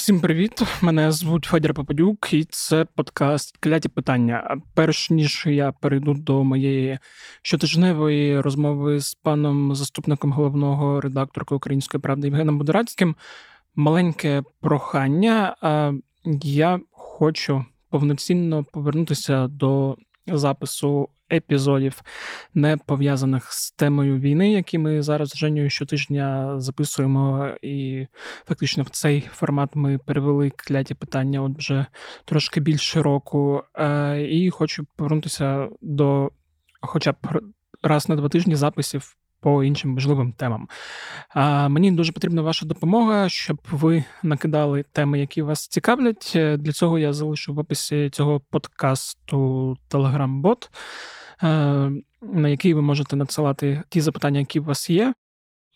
Усім привіт! Мене звуть Федір Попадюк, і це подкаст Кляті питання. Перш ніж я перейду до моєї щотижневої розмови з паном заступником головного редакторки Української правди Євгеном Будорацьким, маленьке прохання. Я хочу повноцінно повернутися до запису епізодів, не пов'язаних з темою війни, які ми зараз з Женєю щотижня записуємо, і фактично в цей формат ми перевели кляті питання от вже трошки більше року. Е, і хочу повернутися до, хоча б раз на два тижні записів. По іншим важливим темам. А, Мені дуже потрібна ваша допомога, щоб ви накидали теми, які вас цікавлять. Е, для цього я залишу в описі цього подкасту Telegram-бот. Е, на який ви можете надсилати ті запитання, які у вас є.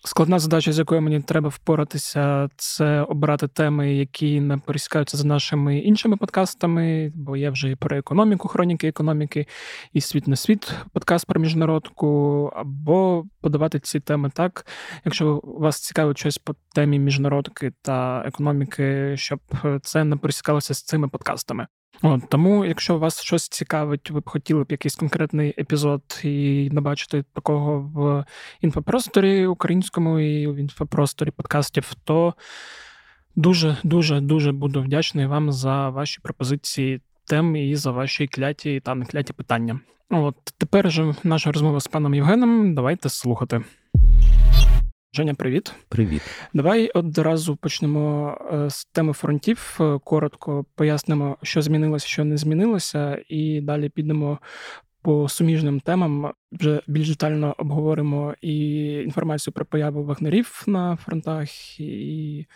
Складна задача, з якою мені треба впоратися, це обирати теми, які не пересікаються з нашими іншими подкастами, бо є вже і про економіку, хроніки економіки, і світ на світ, подкаст про міжнародку, або подавати ці теми так, якщо вас цікавить щось по темі міжнародки та економіки, щоб це не пересікалося з цими подкастами. От, Тому, якщо вас щось цікавить, ви б хотіли б якийсь конкретний епізод і не бачити такого в інфопросторі українському і в інфопросторі подкастів, то дуже дуже дуже буду вдячний вам за ваші пропозиції тем і за ваші кляті та не кляті питання. От тепер же наша розмова з паном Євгеном. Давайте слухати. Женя, привіт. Привіт. Давай одразу почнемо е, з теми фронтів. Е, коротко пояснимо, що змінилося, що не змінилося, і далі підемо по суміжним темам. Вже більш детально обговоримо і інформацію про появу вагнерів на фронтах, і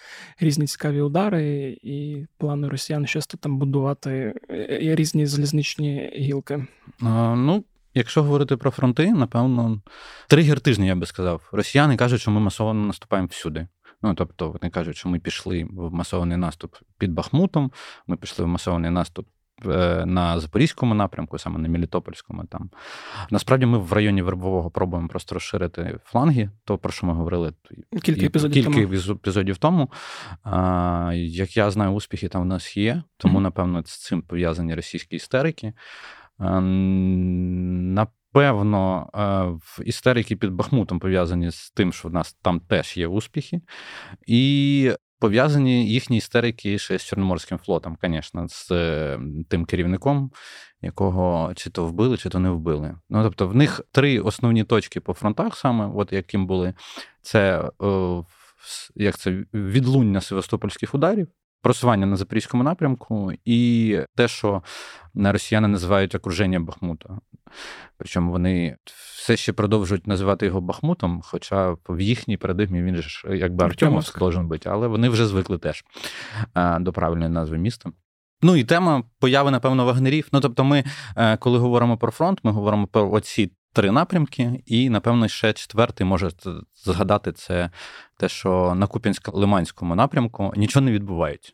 різні цікаві удари, і плани росіян щось там будувати, і різні залізничні гілки. А, ну, Якщо говорити про фронти, напевно, тригер тижня, я би сказав. Росіяни кажуть, що ми масово наступаємо всюди. Ну, тобто, вони кажуть, що ми пішли в масований наступ під Бахмутом, ми пішли в масований наступ е, на Запорізькому напрямку, саме на Мелітопольському. Там насправді ми в районі Вербового пробуємо просто розширити фланги, то про що ми говорили кілька епізодів кілька тому. епізодів тому. А, Як я знаю, успіхи там в нас є, тому, mm-hmm. напевно, з цим пов'язані російські істерики. Ем, напевно, е, в істерики під Бахмутом пов'язані з тим, що в нас там теж є успіхи, і пов'язані їхні істерики ще з Чорноморським флотом, звісно, з е, тим керівником, якого чи то вбили, чи то не вбили. Ну тобто, в них три основні точки по фронтах, саме, от яким були, це е, як це відлуння Севастопольських ударів просування на запорізькому напрямку, і те, що росіяни називають окруження Бахмута. Причому вони все ще продовжують називати його Бахмутом, хоча в їхній парадигмі він ж якби Артемовськ должен бути, але вони вже звикли теж до правильної назви міста. Ну і тема появи, напевно, вагнерів. Ну тобто, ми, е, коли говоримо про фронт, ми говоримо про оці три напрямки, і, напевно, ще четвертий може згадати це те, що на Куп'янсько-Лиманському напрямку нічого не відбувається.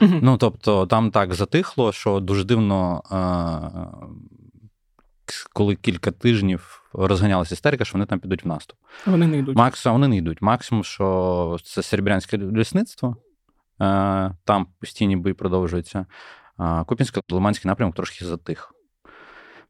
Ну, тобто, там так затихло, що дуже дивно, коли кілька тижнів розганялася істерика, що вони там підуть в наступ. Вони не йдуть. Максимум, вони не йдуть. Максимум, що це серебрянське лісництво, там постійні бої продовжуються. Куп'янсько-Лиманський напрямок трошки затих.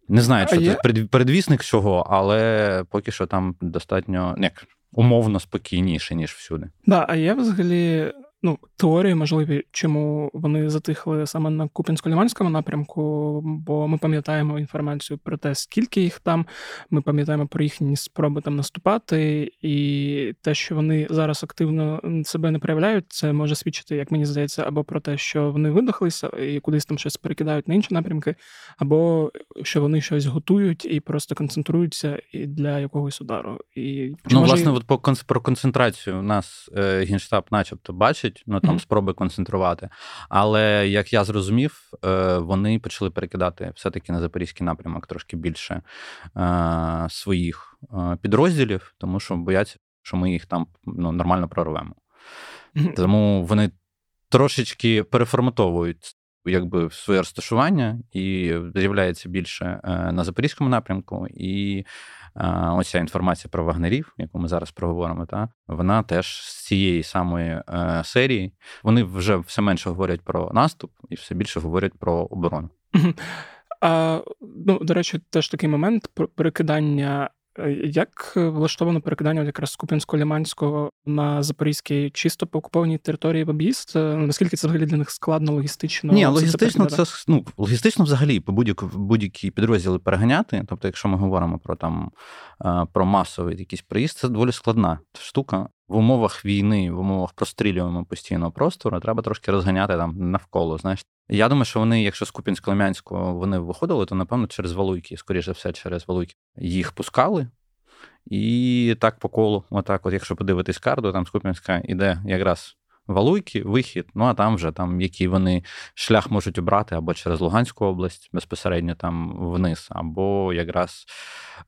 Не знаю, чи це передвісник цього, але поки що там достатньо як, умовно спокійніше, ніж всюди. Да, а є взагалі ну, теорії можливі, чому вони затихли саме на Купінсько-Ліманському напрямку, бо ми пам'ятаємо інформацію про те, скільки їх там. Ми пам'ятаємо про їхні спроби там наступати, і те, що вони зараз активно себе не проявляють, це може свідчити, як мені здається, або про те, що вони видохлися і кудись там щось перекидають на інші напрямки, або що вони щось готують і просто концентруються для якогось удару. І Ну, може... власне, от по про концентрацію у нас е, генштаб, начебто, бачить бачать, ну там mm-hmm. спроби концентрувати. Але як я зрозумів, е, вони почали перекидати все-таки на запорізький напрямок трошки більше е, своїх е, підрозділів, тому що бояться, що ми їх там ну, нормально прорвемо. Mm-hmm. Тому вони трошечки переформатовують якби своє розташування і з'являється більше на запорізькому напрямку. І оця інформація про вагнерів, яку ми зараз проговоримо, та вона теж з цієї самої серії. Вони вже все менше говорять про наступ і все більше говорять про оборону. А, Ну, до речі, теж такий момент перекидання Е, як влаштовано перекидання якраз з Куп'янсько-Ліманського на Запорізькій чисто по окупованій території в об'їзд? Е, наскільки це взагалі для них складно логістично? Ні, логістично це ну, логістично взагалі по будь-які будь-які підрозділи переганяти. Тобто, якщо ми говоримо про там е, про масовий якийсь приїзд, це доволі складна штука. В умовах війни, в умовах прострілюємо постійного простору, треба трошки розганяти там навколо. Знаєш, я думаю, що вони, якщо з Купінсько-Лем'янського вони виходили, то напевно через Валуйки, скоріше все, через Валуйки їх пускали. І так по колу, отак, от, якщо подивитись карту, там з Куп'янська іде якраз Валуйки, вихід, ну а там вже там, який вони шлях можуть обрати або через Луганську область безпосередньо там вниз, або якраз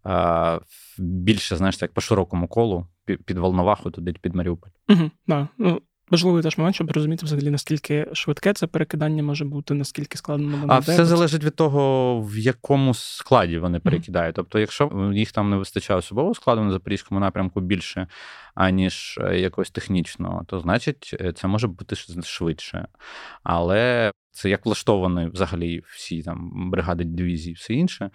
е, більше, знаєш, як по широкому колу під Волноваху, туди під Маріуполь. Угу, да. ну, Важливий теж момент, щоб розуміти взагалі, наскільки швидке це перекидання може бути, наскільки складно А все залежить від того, в якому складі вони перекидають. Mm-hmm. Тобто, якщо їх там не вистачає особового складу на запорізькому напрямку більше, аніж е, якогось технічного, то значить е, це може бути швидше. Але це як влаштовані взагалі всі там бригади дивізії, все інше,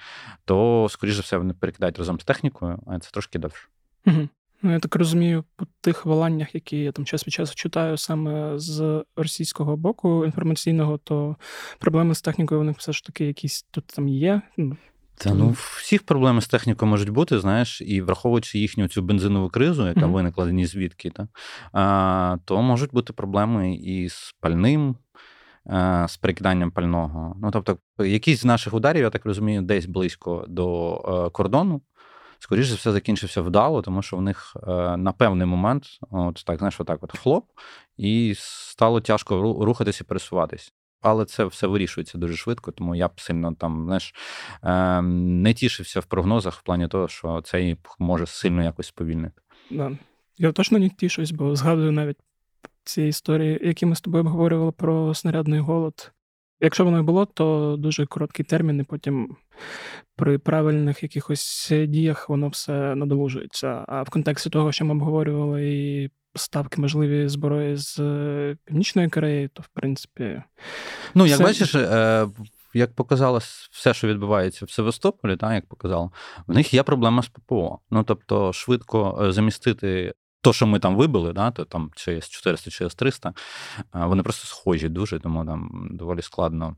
то, скоріш за все, вони перекидають разом з технікою, а це трошки довше. Угу. Ну, я так розумію, по тих валаннях, які я там час від часу читаю саме з російського боку інформаційного, то проблеми з технікою них все ж таки якісь тут там є. Ну, Та ну всіх проблеми з технікою можуть бути, знаєш, і враховуючи їхню цю бензинову кризу, яка mm-hmm. виникла ні звідки, та, а, то можуть бути проблеми і з пальним, а, з перекиданням пального. Ну тобто, якісь з наших ударів, я так розумію, десь близько до а, кордону скоріше за все, закінчився вдало, тому що в них е, на певний момент, от так, знаєш, отак от хлоп, і стало тяжко рухатися і пересуватись. Але це все вирішується дуже швидко, тому я б сильно там знаєш, е, не тішився в прогнозах в плані того, що це може сильно якось сповільнити. Да. Я точно не тішусь, бо згадую навіть ці історії, які ми з тобою обговорювали про снарядний голод. Якщо воно і було, то дуже короткий термін, і потім при правильних якихось діях воно все надолужується. А в контексті того, що ми обговорювали і ставки можливі зброї з е, Північної Кореї, то в принципі. Ну, як все... бачиш, е, як показало все, що відбувається в Севастополі, так, як показало, в них є проблема з ППО. Ну тобто, швидко е, замістити то, що ми там вибили, да, то там чи з 400 чи з 300, вони просто схожі дуже, тому там доволі складно.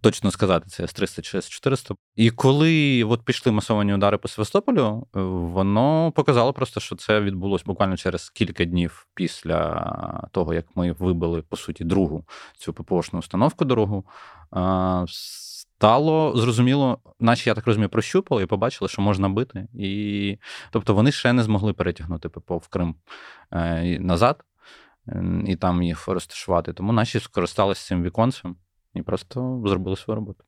Точно сказати, це С-300 чи С-400. І коли от пішли масовані удари по Севастополю, воно показало просто, що це відбулося буквально через кілька днів після того, як ми вибили, по суті, другу цю ППОшну установку дорогу стало зрозуміло, наче я так розумію, прощупали і побачили, що можна бити. І тобто вони ще не змогли перетягнути ППО в Крим е, назад і там їх розташувати. Тому наші скористалися цим віконцем і просто зробили свою роботу.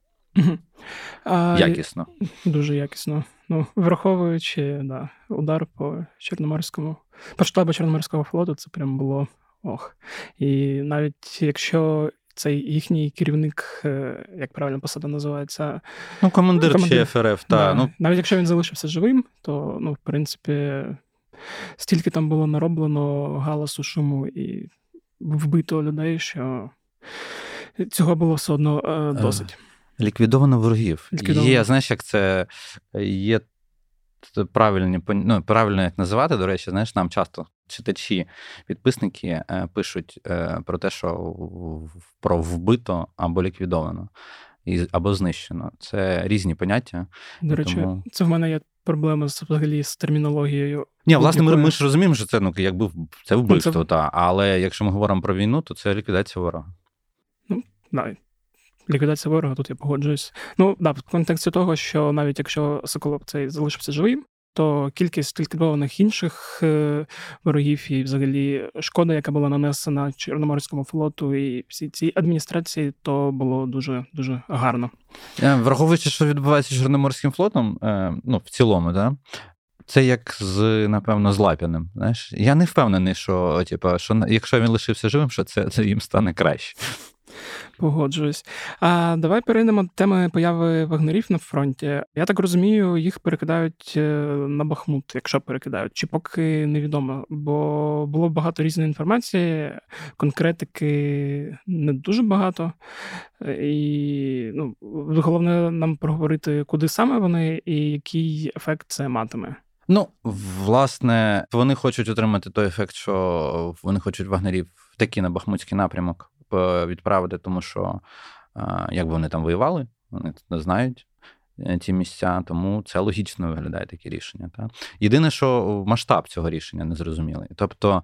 А, Якісно. Дуже якісно. Ну, Враховуючи да, удар по Чорноморському, по штабу Чорноморського флоту, це прям було ох. І навіть якщо цей їхній керівник, е, як правильно посада називається. Ну, командир, командир. чи ФРФ, та, да. ну. Навіть якщо він залишився живим, то, ну, в принципі, стільки там було нароблено галасу, шуму і вбито людей, що цього було все одно е, досить. Ліквідовано ворогів. Ліквідовано. Є, знаєш, як це є правильні, ну, правильно як називати, до речі, знаєш, нам часто читачі, підписники е, пишуть е, про те, що про вбито або ліквідовано, або знищено. Це різні поняття. До речі, тому... це в мене є проблема взагалі з термінологією. Ні, власне, ми, ми ж розуміємо, що це ну, якби це вбивство, ну, це... Та, але якщо ми говоримо про війну, то це ліквідація ворога. Ну, да. Ліквідація ворога, тут я погоджуюсь. Ну, да, в контексті того, що навіть якщо Соколов цей залишився живим, то кількість ліквідованих інших е, ворогів і, взагалі, шкода, яка була нанесена Чорноморському флоту і всі ці адміністрації, то було дуже дуже гарно. Е, враховуючи, що відбувається з Чорноморським флотом, е, ну в цілому, да. Це як з, напевно, з Лапіним. Знаєш, я не впевнений, що типу, що якщо він лишився живим, що це, це їм стане краще. Погоджуюсь. А давай перейдемо до теми появи вагнерів на фронті. Я так розумію, їх перекидають е, на Бахмут, якщо перекидають, чи поки невідомо. Бо було багато різної інформації, конкретики не дуже багато. І ну, головне нам проговорити, куди саме вони і який ефект це матиме. Ну, власне, вони хочуть отримати той ефект, що вони хочуть вагнерів таки на Бахмутський напрямок відправити, тому що як вони там воювали, вони не знають. Е, ті місця, тому це логічно виглядає таке рішення. Та? Єдине, що масштаб цього рішення не зрозумілий. Тобто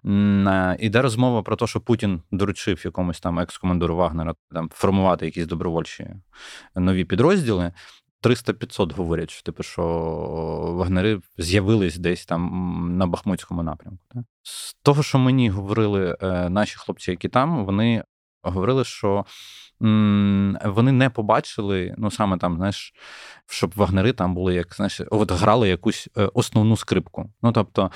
іде розмова про те, що Путін доручив якомусь там екс-командору Вагнера там формувати якісь добровольчі нові підрозділи. 300-500 говорять, що типу, що вагнери з'явились десь там на Бахмутському напрямку. З того, що мені говорили е, наші хлопці, які там, вони говорили, що вони не побачили, ну саме там, знаєш, щоб вагнери там були, як знаєш, от грали якусь е, основну скрипку. Ну тобто,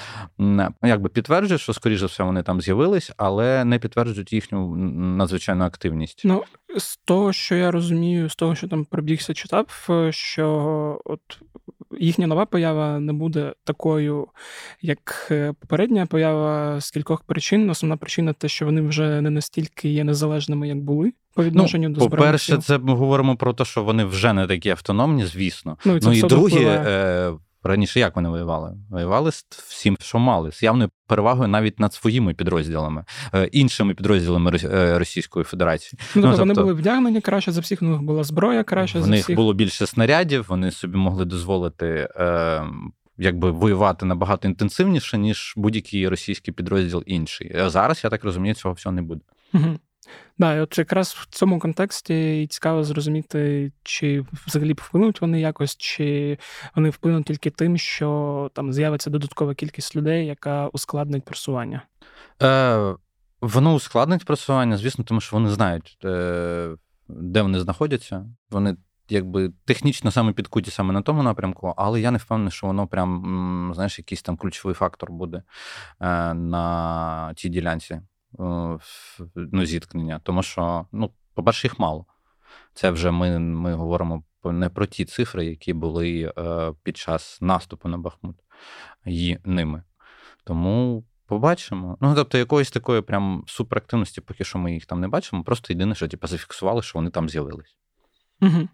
якби підтверджують, що, скоріше за все, вони там з'явились, але не підтверджують їхню надзвичайну активність. Ну, з того, що я розумію, з того, що там пробігся, читав, е, що от їхня нова поява не буде такою, як е, попередня поява з кількох причин. Основна причина те, що вони вже не настільки є незалежними, як були. По ну, відношенню ну, до По-перше, це ми говоримо про те, що вони вже не такі автономні, звісно. Ну і, ну, і друге, раніше як вони воювали? Воювали з всім, що мали, з явною перевагою навіть над своїми підрозділами, е, іншими підрозділами е, Російської Федерації. Ну, тобто, ну, вони були вдягнені краще за всіх, у них була зброя краще. за всіх. В них було більше снарядів, вони собі могли дозволити. Е, Якби воювати набагато інтенсивніше, ніж будь-який російський підрозділ інший. А зараз я так розумію, цього всього не буде. Угу. Да, і от якраз в цьому контексті цікаво зрозуміти, чи взагалі вплинуть вони якось, чи вони вплинуть тільки тим, що там з'явиться додаткова кількість людей, яка ускладнить просування. Е, Воно ускладнить просування, звісно, тому що вони знають, е, де вони знаходяться. Вони. Якби технічно саме підкуті саме на тому напрямку, але я не впевнений, що воно прям, знаєш, якийсь там ключовий фактор буде е, на тій ділянці. Е, ну, зіткнення. Тому що, ну, по-перше, їх мало. Це вже ми ми говоримо не про ті цифри, які були е, під час наступу на Бахмут і ними. Тому побачимо. Ну, тобто, якоїсь такої прям суперактивності, поки що ми їх там не бачимо. Просто єдине, що типу, зафіксували, що вони там з'явились. Угу.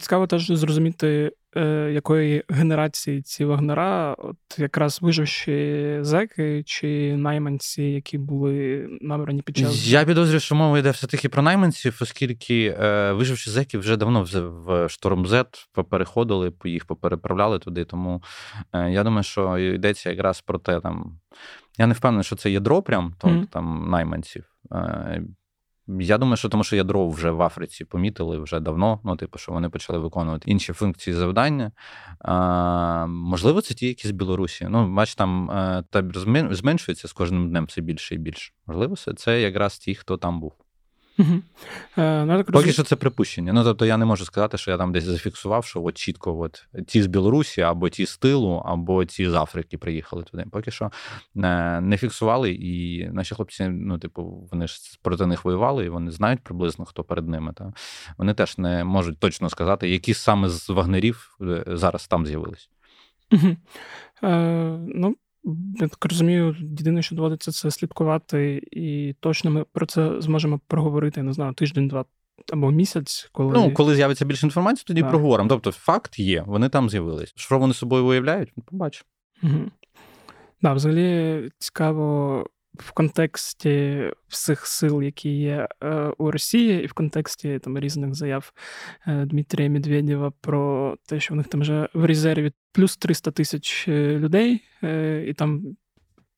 Цікаво теж зрозуміти, е, якої генерації ці вагнера, от якраз виживші зеки чи найманці, які були набрані під час. Я підозрюю, що мова йде все-таки про найманців, оскільки е, виживші зеки вже давно в шторм Z попереходили, їх попереправляли туди. Тому е, я думаю, що йдеться якраз про те, там. Я не впевнений, що це ядро прям то, mm. там найманців. Я думаю, що тому що ядро вже в Африці помітили вже давно. Ну, типу, що вони почали виконувати інші функції завдання. А, Можливо, це ті, які з Білорусі. Ну, бач, там табір та зменшується з кожним днем все більше і більше. Можливо, це якраз ті, хто там був. Угу. Е, ну, так Поки що це припущення. Ну, тобто я не можу сказати, що я там десь зафіксував, що от чітко от ті з Білорусі, або ті з тилу, або ті з Африки приїхали туди. Поки що не, не фіксували, і наші хлопці, ну, типу, вони ж проти них воювали, і вони знають приблизно, хто перед ними. Та? Вони теж не можуть точно сказати, які саме з вагнерів е, зараз там з'явились. Угу. Е, ну, я так розумію, єдине, що доводиться, це слідкувати, і точно ми про це зможемо проговорити, не знаю, тиждень-два або місяць, коли Ну, коли з'явиться більше інформації, тоді так. проговоримо. Тобто, факт є, вони там з'явились. Що вони собою виявляють, побачимо. Угу. Да, взагалі цікаво в контексті всіх сил, які є е, у Росії, і в контексті там різних заяв е, Дмитрія Медведєва про те, що в них там вже в резерві плюс 300 тисяч е, людей, і там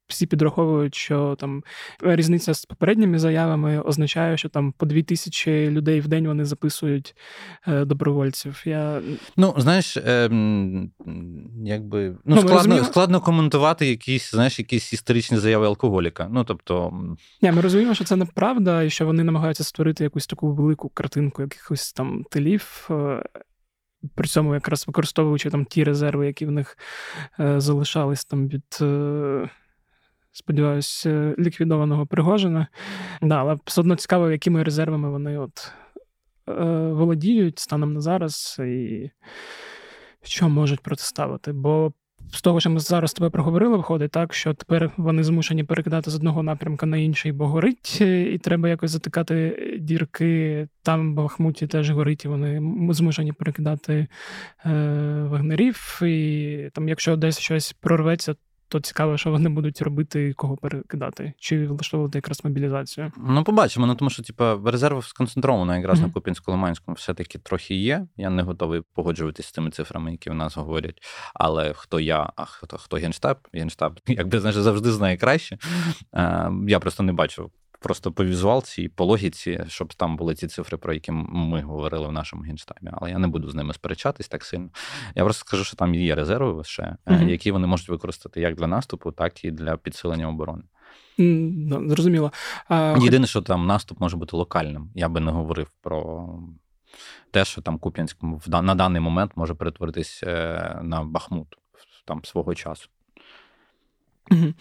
всі підраховують, що там різниця з попередніми заявами означає, що там по дві тисячі людей в день вони записують е, добровольців. Я... Ну, знаєш, е, якби ну, ну складно розуміємо... складно коментувати якісь, знаєш, якісь історичні заяви алкоголіка. Ну, тобто... Ні, Ми розуміємо, що це неправда, і що вони намагаються створити якусь таку велику картинку якихось там тилів. Е, при цьому якраз використовуючи там ті резерви, які в них е, залишались там від. Е, сподіваюся, ліквідованого Пригожина. Да, Але все одно цікаво, якими резервами вони от е, володіють станом на зараз і що можуть протиставити. Бо з того, що ми зараз тебе проговорили, виходить так, що тепер вони змушені перекидати з одного напрямка на інший, бо горить, і треба якось затикати дірки. Там в Бахмуті теж горить, і вони змушені перекидати е, вагнерів. І там, якщо десь щось прорветься, то цікаво, що вони будуть робити, кого перекидати, чи влаштовувати якраз мобілізацію. Ну, побачимо. Ну тому що, типу, резерв сконцентровано якраз mm-hmm. на Купінсько-Лиманському все-таки трохи є. Я не готовий погоджуватись з тими цифрами, які в нас говорять. Але хто я, а хто хто генштаб, генштаб, якби знаєш, завжди знає краще. Я просто не бачу просто по візуалці і по логіці, щоб там були ці цифри, про які ми говорили в нашому генштабі. Але я не буду з ними сперечатись так сильно. Я просто скажу, що там є резерви ще, mm які вони можуть використати як для наступу, так і для підсилення оборони. Mm, зрозуміло. А... Єдине, що там наступ може бути локальним. Я би не говорив про. Те, що там Куп'янськ на даний момент може перетворитись е, на Бахмут там свого часу. Угу.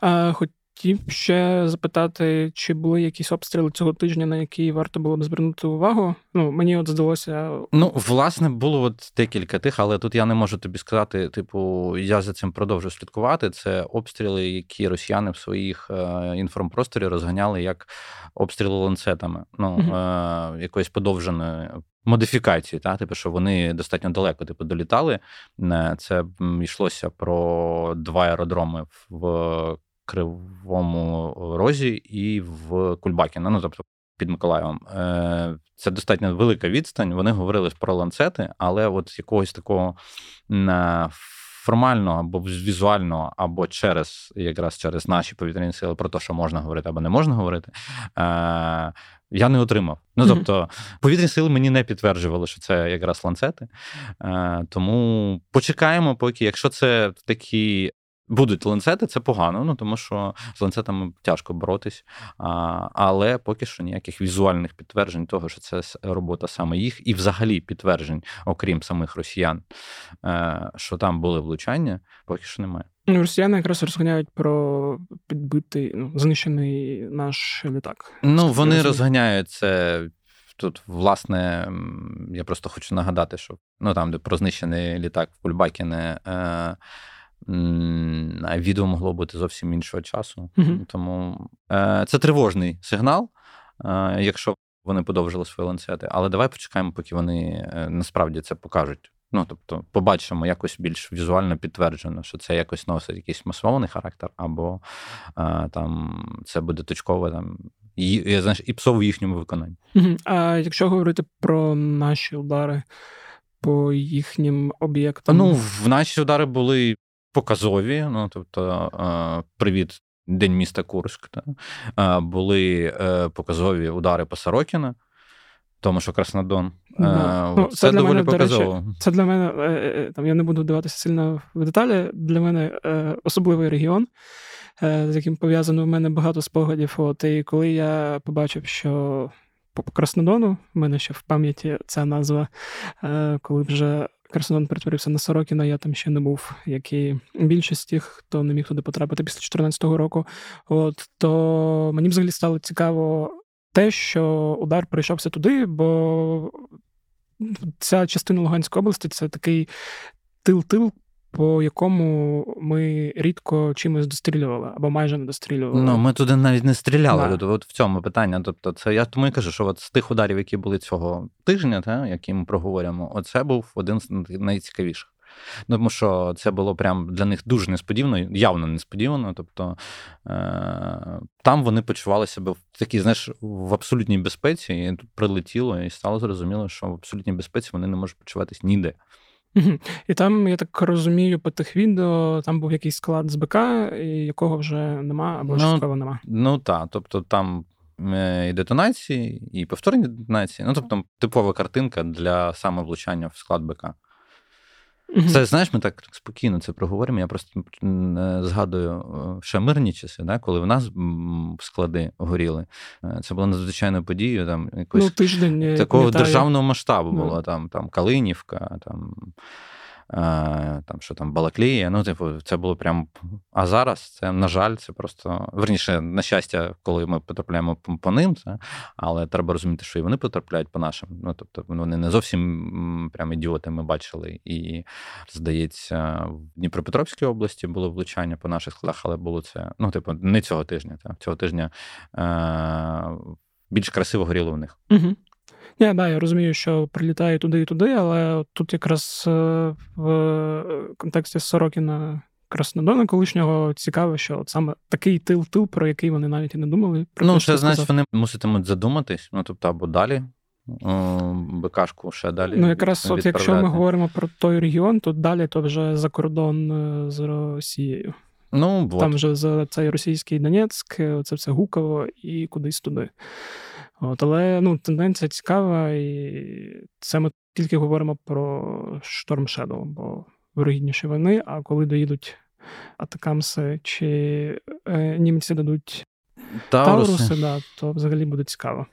А, Хоч хотів ще запитати, чи були якісь обстріли цього тижня, на які варто було б звернути увагу. Ну, мені от здалося. Ну, власне, було от декілька тих, але тут я не можу тобі сказати, типу, я за цим продовжу слідкувати. Це обстріли, які росіяни в своїх е, інформпросторі розганяли як обстріли ланцетами, ну, е, якоїсь подовженої. Модифікації, та типу, що вони достатньо далеко типу, долітали. Е, це йшлося про два аеродроми в Кривому Розі і в Кульбакіна, ну тобто під Миколаєвом. Е, це достатньо велика відстань. Вони говорили про ланцети, але от якогось такого формального або візуального, або через якраз через наші повітряні сили про те, що можна говорити або не можна говорити. Е, я не отримав. Ну тобто, повітряні сили мені не підтверджували, що це якраз ланцети. Е, тому почекаємо, поки, якщо це такі Будуть ланцети, це погано, ну тому що з ланцетами тяжко боротись. А, Але поки що ніяких візуальних підтверджень того, що це робота саме їх, і взагалі підтверджень, окрім самих росіян, е, що там були влучання, поки що немає. Ну, Росіяни якраз розганяють про підбитий, ну, знищений наш літак. Ну, вони розганяють це. Тут, власне, я просто хочу нагадати, що ну там, де про знищений літак в Кульбакіне. Е, відео могло бути зовсім іншого часу. Mm-hmm. Тому е, це тривожний сигнал, е, якщо вони подовжили свої ланцети. Але давай почекаємо, поки вони е, насправді це покажуть. Ну, тобто, побачимо якось більш візуально підтверджено, що це якось носить якийсь масований характер, або а, там це буде точково там і, знаєш, і псов в їхньому виконанні. А якщо говорити про наші удари по їхнім об'єктам, ну в наші удари були показові. Ну тобто, привіт, День міста Курськ. Та, були е, показові удари по Сорокіна. Тому що Краснодон. No. Ну, Це, це доволі мене, показово. Речі, це для мене, е, е, там я не буду вдаватися сильно в деталі. Для мене особливий регіон, з яким пов'язано в мене багато спогадів. От, І коли я побачив, що по Краснодону, в мене ще в пам'яті ця назва, коли вже Краснодон перетворився на Сорокіна, я там ще не був, як і більшість тих, хто не міг туди потрапити після 2014 року. От то мені взагалі стало цікаво те, що удар прийшовся туди, бо ця частина Луганської області це такий тил-тил по якому ми рідко чимось дострілювали або майже не дострілювали. Ну, ми туди навіть не стріляли. Да. От в цьому питання. Тобто, це я тому і кажу, що от з тих ударів, які були цього тижня, та, які ми проговоримо, оце був один з найцікавіших. Тому що це було прям для них дуже несподівано, явно несподівано. Тобто е- там вони почували себе в такій, знаєш, в абсолютній безпеці, і тут прилетіло, і стало зрозуміло, що в абсолютній безпеці вони не можуть почуватись ніде. І там, я так розумію, по тих відео там був якийсь склад з БК, якого вже нема, або ну, частково нема. Ну так, тобто там е, і детонації, і повторні детонації. Ну, тобто, типова картинка для саме влучання в склад БК. Це знаєш, ми так спокійно це проговоримо. Я просто е, згадую е, ще мирні часи, да, коли в нас склади горіли. Е, це було надзвичайною подією. Там якось ну, тиждень такого державного масштабу було. Там там Калинівка, там там що там Балаклія. Ну, типу, це було прям. А зараз це, на жаль, це просто верніше, на щастя, коли ми потрапляємо по, ним, це, але треба розуміти, що і вони потрапляють по нашим. Ну, тобто, вони не зовсім прям ідіоти ми бачили. І, здається, в Дніпропетровській області було влучання по наших складах, але було це, ну, типу, не цього тижня. Так. Цього тижня е- більш красиво горіло у них. Угу. Я, да, я розумію, що прилітає туди і туди, але тут якраз е, в контексті Сорокіна Краснодона колишнього цікаво, що от саме такий тил-тил, про який вони навіть і не думали. Про ну, те, це значить, вони муситимуть задуматись, ну тобто або далі. БКшку ще далі. Ну, якраз, от якщо ми говоримо про той регіон, то далі то вже за кордон е, з Росією. Ну. Там вже за цей російський Донецьк, це все Гуково і кудись туди. От, Але ну, тенденція цікава, і це ми тільки говоримо про Storm Shadow, бо вирогідніші вони, а коли доїдуть Атакамси чи е, німці дадуть Тауруси, Тауруси да, то взагалі буде цікаво.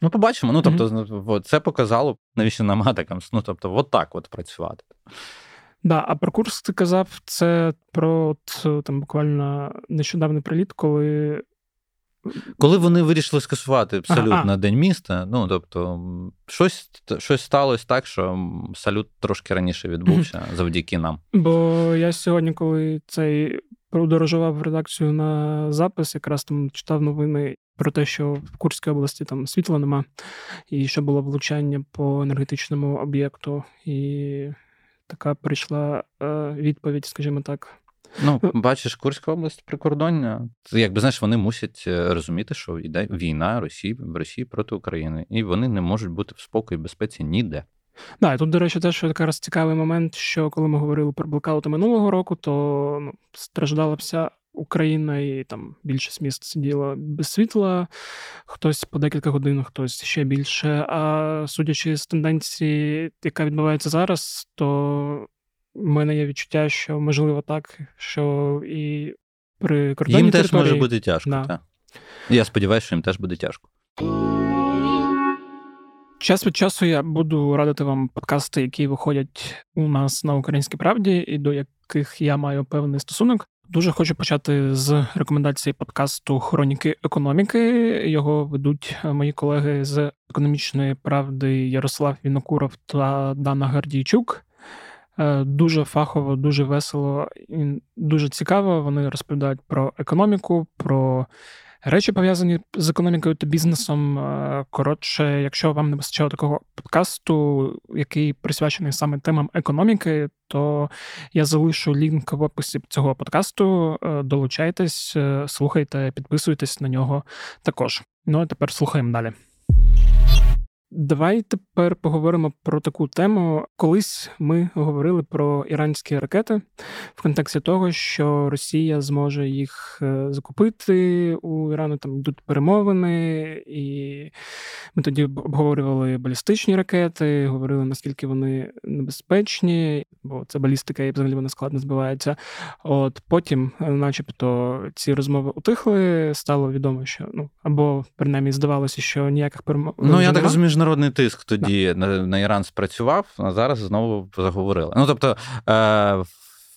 Ну, побачимо. Ну, тобто, mm-hmm. це показало, навіщо нам Атакамс. Ну, тобто, от так от працювати. Да, а про курс ти казав, це про от, там буквально нещодавний приліт, коли коли вони вирішили скасувати абсолютно ага. день міста, ну тобто, щось щось сталося так, що салют трошки раніше відбувся завдяки нам. Бо я сьогодні, коли цей подорожував редакцію на запис, якраз там читав новини про те, що в Курській області там світла нема, і що було влучання по енергетичному об'єкту, і така прийшла е, відповідь, скажімо так. Ну, бачиш, Курська область прикордоння. Якби знаєш, вони мусять е, розуміти, що йде війна Росії в Росії проти України, і вони не можуть бути в спокої і безпеці ніде. Да, тут, до речі, теж якраз цікавий момент, що коли ми говорили про блокаути минулого року, то ну, страждала вся Україна і там більшість міст сиділа без світла, хтось по декілька годин, хтось ще більше. А судячи з тенденції, яка відбувається зараз, то у мене є відчуття, що можливо так, що і при кордоні Їм теж території... може бути тяжко. Да. так. Я сподіваюся, що їм теж буде тяжко. Час від часу я буду радити вам подкасти, які виходять у нас на українській правді, і до яких я маю певний стосунок. Дуже хочу почати з рекомендації подкасту Хроніки економіки. Його ведуть мої колеги з економічної правди Ярослав Вінокуров та Дана Гардійчук. Е, дуже фахово, дуже весело і дуже цікаво. Вони розповідають про економіку, про речі пов'язані з економікою та бізнесом. Е, коротше, якщо вам не вистачало такого подкасту, який присвячений саме темам економіки, то я залишу лінк в описі цього подкасту. Е, долучайтесь, слухайте, підписуйтесь на нього також. Ну а тепер слухаємо далі. Давай тепер поговоримо про таку тему. Колись ми говорили про іранські ракети в контексті того, що Росія зможе їх е, закупити у Ірану. Там йдуть перемовини, і ми тоді обговорювали балістичні ракети, говорили наскільки вони небезпечні, бо це балістика, і взагалі вона складно збивається. От потім, е, начебто, ці розмови утихли. Стало відомо, що ну або принаймні здавалося, що ніяких перемов. Ну я так розумію, міжнародний тиск тоді да. на, на Іран спрацював, а зараз знову заговорили. Ну тобто. Е,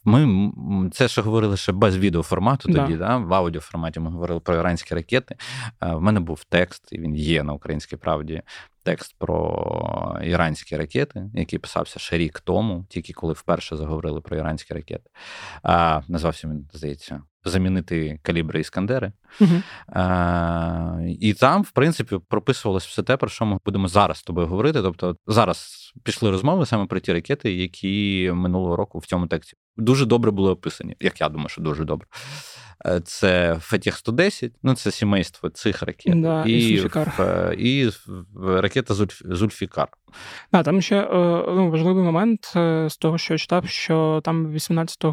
ми це ще говорили ще без відеоформату тоді, да. да? в аудіоформаті ми говорили про іранські ракети. Е, в мене був текст, і він є на українській правді. Текст про іранські ракети, який писався ще рік тому, тільки коли вперше заговорили про іранські ракети. А, Назвався він, здається, замінити калібри Іскандери. Uh-huh. А, І там, в принципі, прописувалось все те, про що ми будемо зараз з тобою говорити. Тобто, зараз пішли розмови саме про ті ракети, які минулого року в цьому тексті дуже добре були описані. Як я думаю, що дуже добре. Е, це Фатіх 110, ну це сімейство цих ракет, да, і, і, і ракета Зульфікар. Да, там ще е, ну, важливий момент е, з того, що я читав, що там 18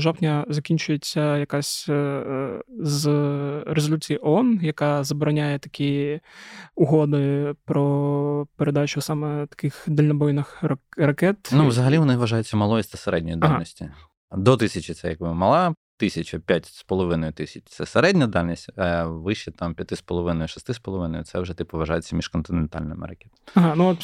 жовтня закінчується якась з резолюції ООН, яка забороняє такі угоди про передачу саме таких дальнобойних ракет. Ну, взагалі вони вважаються малої та середньої дальності. Ага. До тисячі це якби мала тисяча, 5,5 тисяч це середня дальність, а вище там 5,5-6,5 це вже типу вважається міжконтинентальними ракетами. Ага, ну от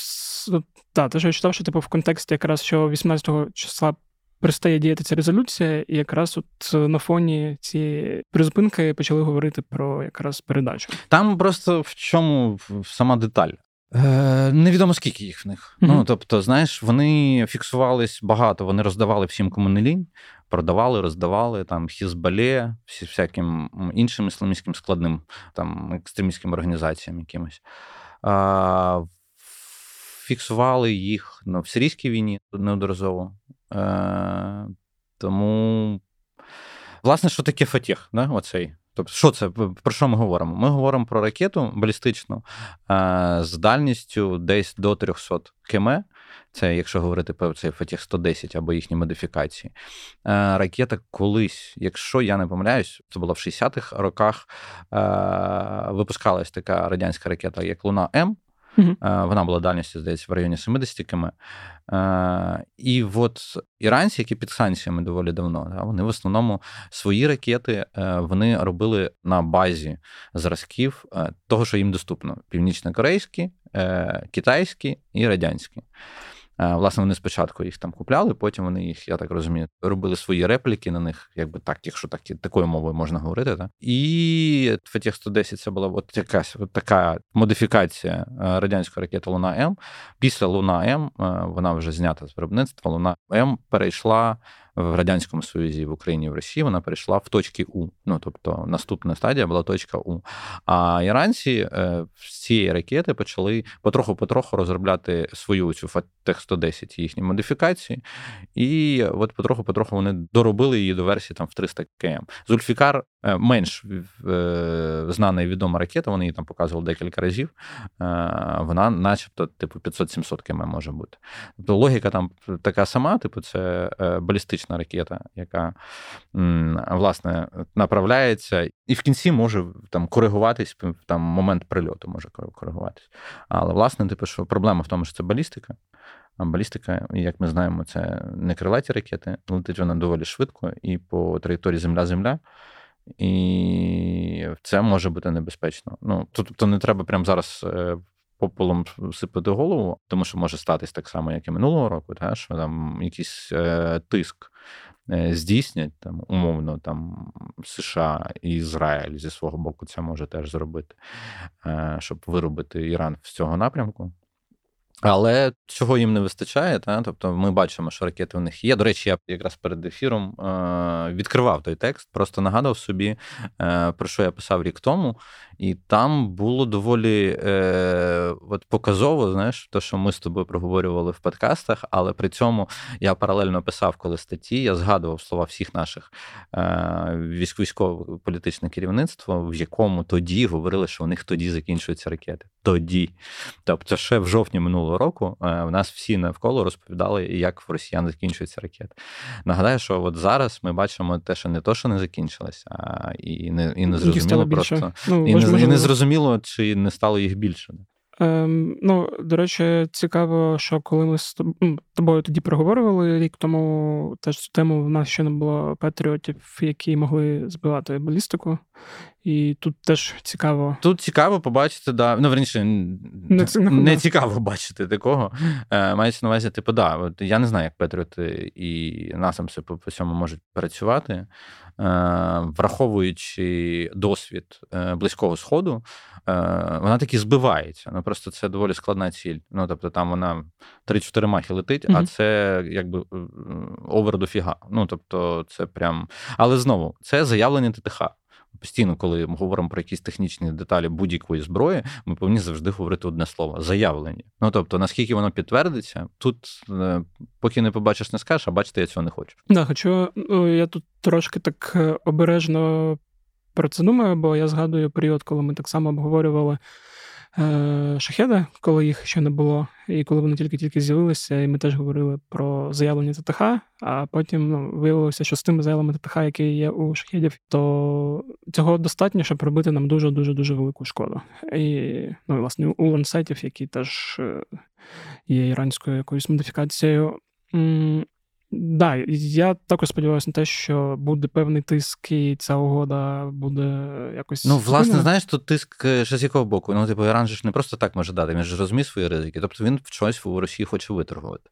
так, те, що я читав, що типу в контексті якраз що 18 числа перестає діяти ця резолюція, і якраз от на фоні цієї призупинки почали говорити про якраз передачу. Там просто в чому сама деталь. Е, Невідомо скільки їх в них. Mm-hmm. Ну тобто, знаєш, вони фіксувались багато, вони роздавали всім кому не лінь, продавали, роздавали там Хізбале, всі всяким іншим ісламістським складним там екстремістським організаціям якимось. А, Фіксували їх ну, в сирійській війні неодноразово. Е, Тому, власне, що таке Фатіх, да, оцей? Тобто, що це? Про що ми говоримо? Ми говоримо про ракету балістичну е, з дальністю десь до 300 км. Це, якщо говорити про цей Фатіх 110 або їхні модифікації. Е, ракета колись, якщо я не помиляюсь, це було в 60-х роках. Випускалась така радянська ракета, як Луна М. Угу. Вона була дальністю, здається, в районі 70 км. І от іранці, які під санкціями доволі давно, вони в основному свої ракети е, вони робили на базі зразків е, того, що їм доступно: північно-корейські, китайські і радянські. Е, власне, вони спочатку їх там купляли, потім вони їх, я так розумію, робили свої репліки на них, якби так, якщо так такою мовою можна говорити. Так? І Фетіх 110 це була от якась от така модифікація е, радянської ракети Луна М. Після Луна М е, вона вже знята з виробництва. Луна М перейшла в радянському союзі в Україні в Росії вона перейшла в точки У. Ну тобто наступна стадія була точка У. А іранці е, з цієї ракети почали потроху-потроху розробляти свою цю Фатех 110 їхні модифікації, і от потроху-потроху вони доробили її до версії там в 300 км. Зульфікар е, менш е, знана і відома ракета. Вони її там показували декілька разів. Вона, начебто, типу 500-700 км може бути. Тобто логіка там така сама, типу, це балістична балістична ракета, яка власне направляється, і в кінці може там коригуватись там момент прильоту може коригуватись. Але власне, типу, що проблема в тому, що це балістика. А балістика, як ми знаємо, це не крилаті ракети, летить вона доволі швидко і по траєкторії Земля-Земля. І це може бути небезпечно. Ну, Тобто не треба прямо зараз е, попелом сипати голову, тому що може статись так само, як і минулого року, та, що там якийсь е, тиск е, здійснять там умовно там США і Ізраїль зі свого боку це може теж зробити, е, щоб виробити Іран з цього напрямку. Але чого їм не вистачає, та? тобто ми бачимо, що ракети у них є. До речі, я якраз перед ефіром е, відкривав той текст, просто нагадав собі, е, про що я писав рік тому, і там було доволі е, от показово, знаєш, те, що ми з тобою проговорювали в подкастах, але при цьому я паралельно писав, коли статті, я згадував слова всіх наших е, військово-політичне керівництво, в якому тоді говорили, що у них тоді закінчуються ракети. Тоді. Тобто, ще в жовтні минулого року е, в нас всі навколо розповідали, як в росіян закінчуються ракети. Нагадаю, що от зараз ми бачимо те, що не то, що не закінчилось, а і не і не зрозуміло просто. Ну, і не, і не зрозуміло, чи не стало їх більше. Ем, Ну, до речі, цікаво, що коли ми з ну, тобою тоді проговорювали рік тому теж цю тему в нас ще не було патріотів, які могли збивати балістику. І тут теж цікаво. Тут цікаво побачити, да. Ну, верніше, не, не цікаво бачити такого. Е, Мається на увазі, типу, да, от я не знаю, як патріоти і насамси по цьому можуть працювати, е, враховуючи досвід е, близького сходу. Е, вона таки збивається. Ну просто це доволі складна ціль. Ну тобто там вона 3-4 махи летить, mm-hmm. а це якби е, овер до фіга. Ну тобто, це прям. Але знову це заявлення ТТХ. Постійно, коли ми говоримо про якісь технічні деталі будь-якої зброї, ми повинні завжди говорити одне слово заявлені. Ну тобто, наскільки воно підтвердиться, тут е, поки не побачиш, не скажеш, а бачити я цього не хочу. Да, хочу ну, я тут трошки так обережно про це думаю, бо я згадую період, коли ми так само обговорювали е, шахеди, коли їх ще не було, і коли вони тільки-тільки з'явилися, і ми теж говорили про заявлення ТТХ, а потім ну, виявилося, що з тими заявами ТТХ, які є у шахедів, то цього достатньо, щоб робити нам дуже-дуже дуже велику шкоду. І, ну, власне, у лансетів, які теж е, є іранською якоюсь модифікацією. Да, я також сподіваюся на те, що буде певний тиск, і ця угода буде якось. Ну, власне, знаєш, тут тиск е, ще з якого боку. Ну, типу, Іран же ж не просто так може дати, він ж розуміє свої ризики. Тобто він щось у Росії хоче виторгувати.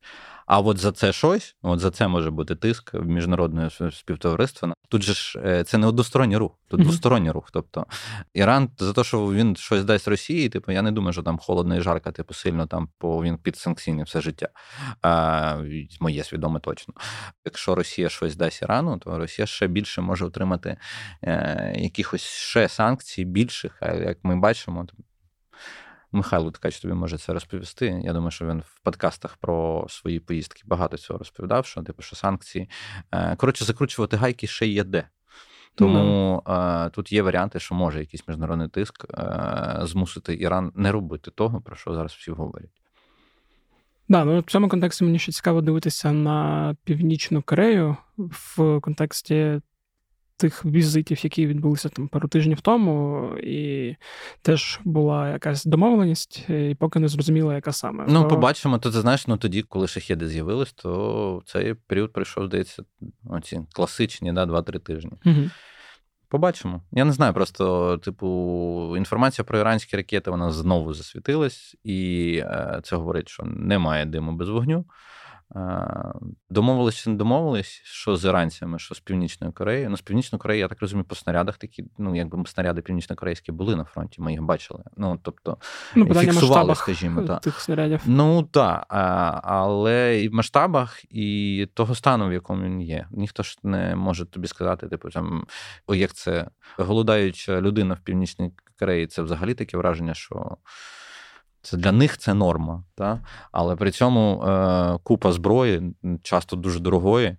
А от за це щось, от за це може бути тиск міжнародного співтовариства. Тут же ж е, це не односторонній рух, тут mm-hmm. двосторонній рух. Тобто Іран за те, що він щось дасть Росії, типу, я не думаю, що там холодно і жарко, типу, сильно там по він під санкційне все життя. А, Моє свідоме точно. Якщо Росія щось дасть Ірану, то Росія ще більше може отримати е, якихось ще санкцій більших. А як ми бачимо, Михайло Ткач тобі може це розповісти. Я думаю, що він в подкастах про свої поїздки багато цього розповідав, що типу, що санкції. Е, коротше, закручувати гайки ще є де. Тому mm. тут є варіанти, що може якийсь міжнародний тиск е, змусити Іран не робити того, про що зараз всі говорять. Да, ну в цьому контексті мені ще цікаво дивитися на Північну Корею в контексті тих візитів, які відбулися там пару тижнів тому, і теж була якась домовленість, і поки не зрозуміло, яка саме. Ну, то... побачимо, то ти знаєш, ну тоді, коли шахеди з'явились, то цей період прийшов, здається, оці класичні, да, 2-3 тижні. Угу. Побачимо. Я не знаю, просто, типу, інформація про іранські ракети вона знову засвітилась, і е, це говорить, що немає диму без вогню. Домовились чи не домовились, що з іранцями, що з Північною Кореєю. Ну, з Північною Кореєю, я так розумію, по снарядах такі, ну, якби снаряди північно-корейські були на фронті, ми їх бачили. Ну, тобто, ну, фіксували, скажімо, так. тих снарядів. Ну, так, але і в масштабах, і того стану, в якому він є. Ніхто ж не може тобі сказати, типу, там, о, як це голодаюча людина в Північній Кореї, це взагалі таке враження, що. Це для них це норма, та? але при цьому е, купа зброї, часто дуже дорогої,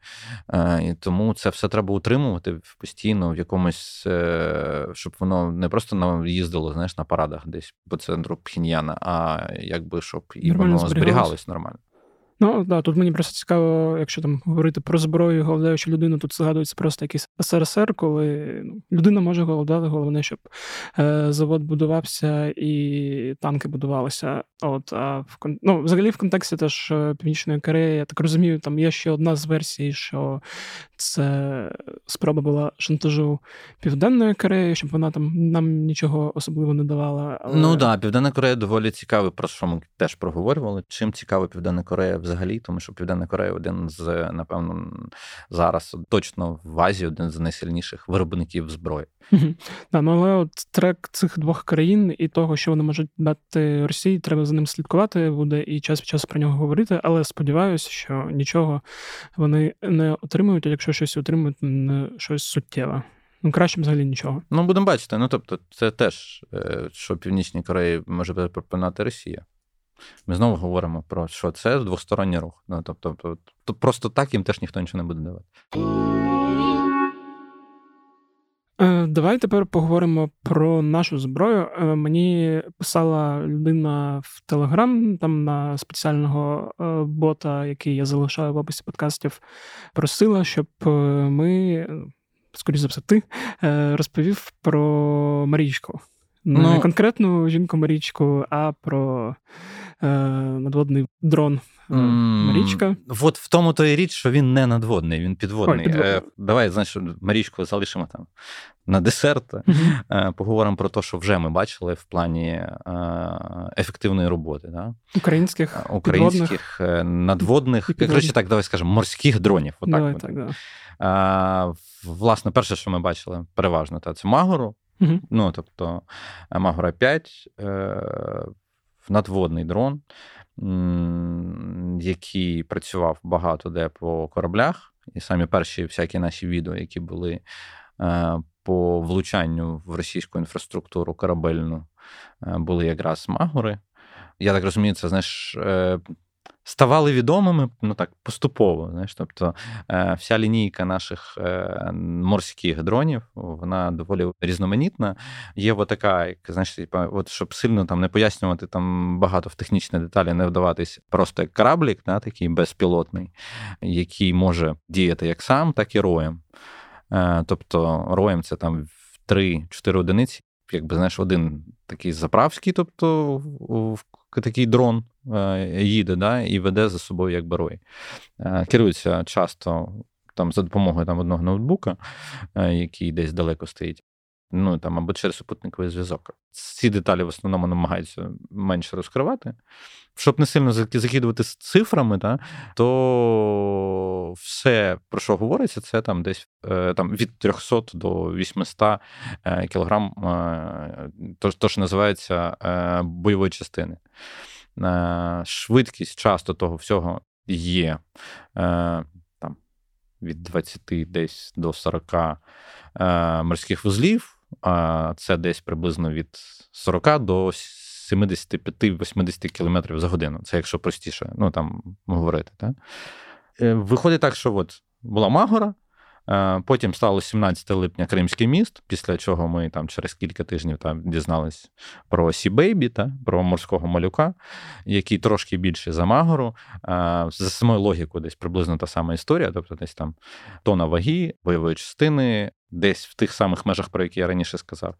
е, і тому це все треба утримувати постійно в якомусь, е, щоб воно не просто їздило знаєш, на парадах десь по центру Пхіньяна, а якби щоб і нормально воно зберігалось нормально. Ну да, тут мені просто цікаво, якщо там говорити про зброю, голодаючу людину, тут згадується просто якийсь СРСР, коли ну, людина може голодати, головне, щоб е, завод будувався і танки будувалися. От а в ну, взагалі в контексті теж е, Північної Кореї, я так розумію, там є ще одна з версій, що це спроба була шантажу Південної Кореї, щоб вона там нам нічого особливо не давала. Але... Ну да, Південна Корея доволі цікавий, про що ми теж проговорювали. Чим цікава Південна Корея взагалі, тому що Південна Корея один з, напевно, зараз точно в Азії один з найсильніших виробників зброї. Да, ну, але от трек цих двох країн і того, що вони можуть дати Росії, треба за ним слідкувати, буде і час від часу про нього говорити. Але сподіваюся, що нічого вони не отримують, а якщо щось отримують, не щось суттєве. Ну, краще взагалі нічого. Ну, будемо бачити. Ну, тобто, це теж, е, що Північній Кореї може пропонувати Росія. Ми знову говоримо про що це двосторонній рух. Ну, тобто, то просто так їм теж ніхто нічого не буде давати. Е, давай тепер поговоримо про нашу зброю. Е, мені писала людина в Телеграм, там на спеціального е, бота, який я залишаю в описі подкастів, просила, щоб ми, скоріше за все, ти розповів про Марічку. Не ну, конкретну жінку Марічку, а про надводний дрон е, Марічка. От в тому то і річ, що він не надводний, він підводний. Ой, підводний. Е, давай, знаєш, Марічку залишимо там на десерт. Поговоримо про те, що вже ми бачили в плані е, ефективної роботи. Да? Українських Українських підводних. надводних, коротше так, давай скажемо, морських дронів. Отак давай, так, да. Власне, перше, що ми бачили, переважно, це Магору. Ну, тобто, Магора 5 е, надводний дрон, який працював багато де по кораблях, і самі перші всякі наші відео, які були е, по влучанню в російську інфраструктуру корабельну, е, були якраз Магори. Я так розумію, це знаєш, ставали відомими ну так поступово. Знаєш, тобто е, вся лінійка наших е, морських дронів вона доволі різноманітна. Є така, як знаєш, от щоб сильно там не пояснювати там багато в технічні деталі, не вдаватись, просто як кораблік, да, такий безпілотний, який може діяти як сам, так і роєм. Е, тобто роєм це там в 3-4 одиниці. Якби знаєш, один такий заправський, тобто такий дрон їде да, і веде за собою як барой. Керується часто там за допомогою там одного ноутбука, який десь далеко стоїть ну там або через супутниковий зв'язок. Ці деталі в основному намагаються менше розкривати. Щоб не сильно закидувати з цифрами, та, то все, про що говориться, це там десь е, там, від 300 до 800 е, кілограм, е, то, то що називається бойової частини. Швидкість часто того всього є там, від 20 десь до 40 морських вузлів а це десь приблизно від 40 до 75-80 км за годину. Це якщо простіше, ну там говорити. Так? Е, виходить так, що от була Магора. Е, потім стало 17 липня Кримський міст, після чого ми там через кілька тижнів там дізнались про Сі-Бейбі, та, про морського малюка, який трошки більше за Магору. Е, за самою логікою, десь приблизно та сама історія, тобто десь там тона ваги, бойової частини, десь в тих самих межах, про які я раніше сказав.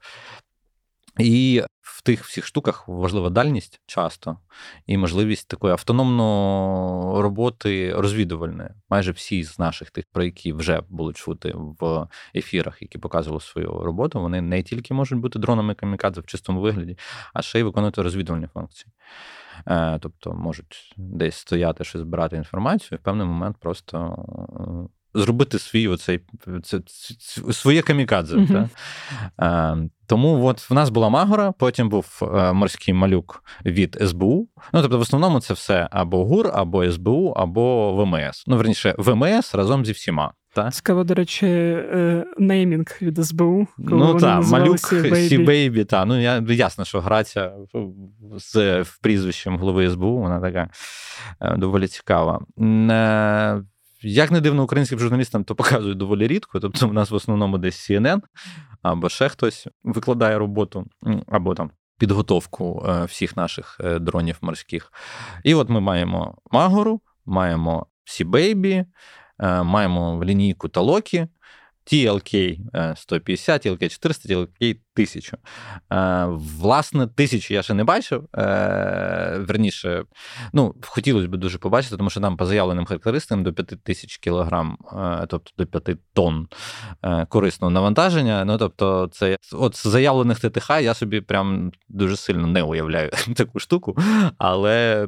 І в тих всіх штуках важлива дальність часто і можливість такої автономної роботи розвідувальної. Майже всі з наших тих, про які вже були чути в ефірах, які показували свою роботу, вони не тільки можуть бути дронами камікадзе в чистому вигляді, а ще й виконувати розвідувальні функції. Е, тобто можуть десь стояти, щось збирати інформацію, і в певний момент просто е, зробити свій оцей це, своє камікадзе. Mm-hmm. А, тому от в нас була Магора, потім був е, морський малюк від СБУ. Ну, тобто, в основному це все або ГУР, або СБУ, або ВМС. Ну, верніше, ВМС разом зі всіма. Та? Цікаво, до речі, е, неймінг від СБУ. Коли ну так, малюк Сі Бейбі. Та. Ну, я, ясно, що граця з прізвищем голови СБУ, вона така е, доволі цікава. Як не дивно, українським журналістам то показують доволі рідко. Тобто, в нас в основному десь CNN або ще хтось викладає роботу, або там підготовку е, всіх наших е, дронів морських. І от ми маємо Магору, маємо Сі-Бейбі, е, маємо лінійку Талокі. TLK 150, TLK 400, TLK 1000. Власне, 1000 я ще не бачив. Е, верніше, ну, хотілося б дуже побачити, тому що нам по заявленим характеристикам до 5000 кілограм, е, тобто до 5 тонн е, корисного навантаження. Ну, тобто, це от з заявлених ТТХ я собі прям дуже сильно не уявляю таку штуку, але.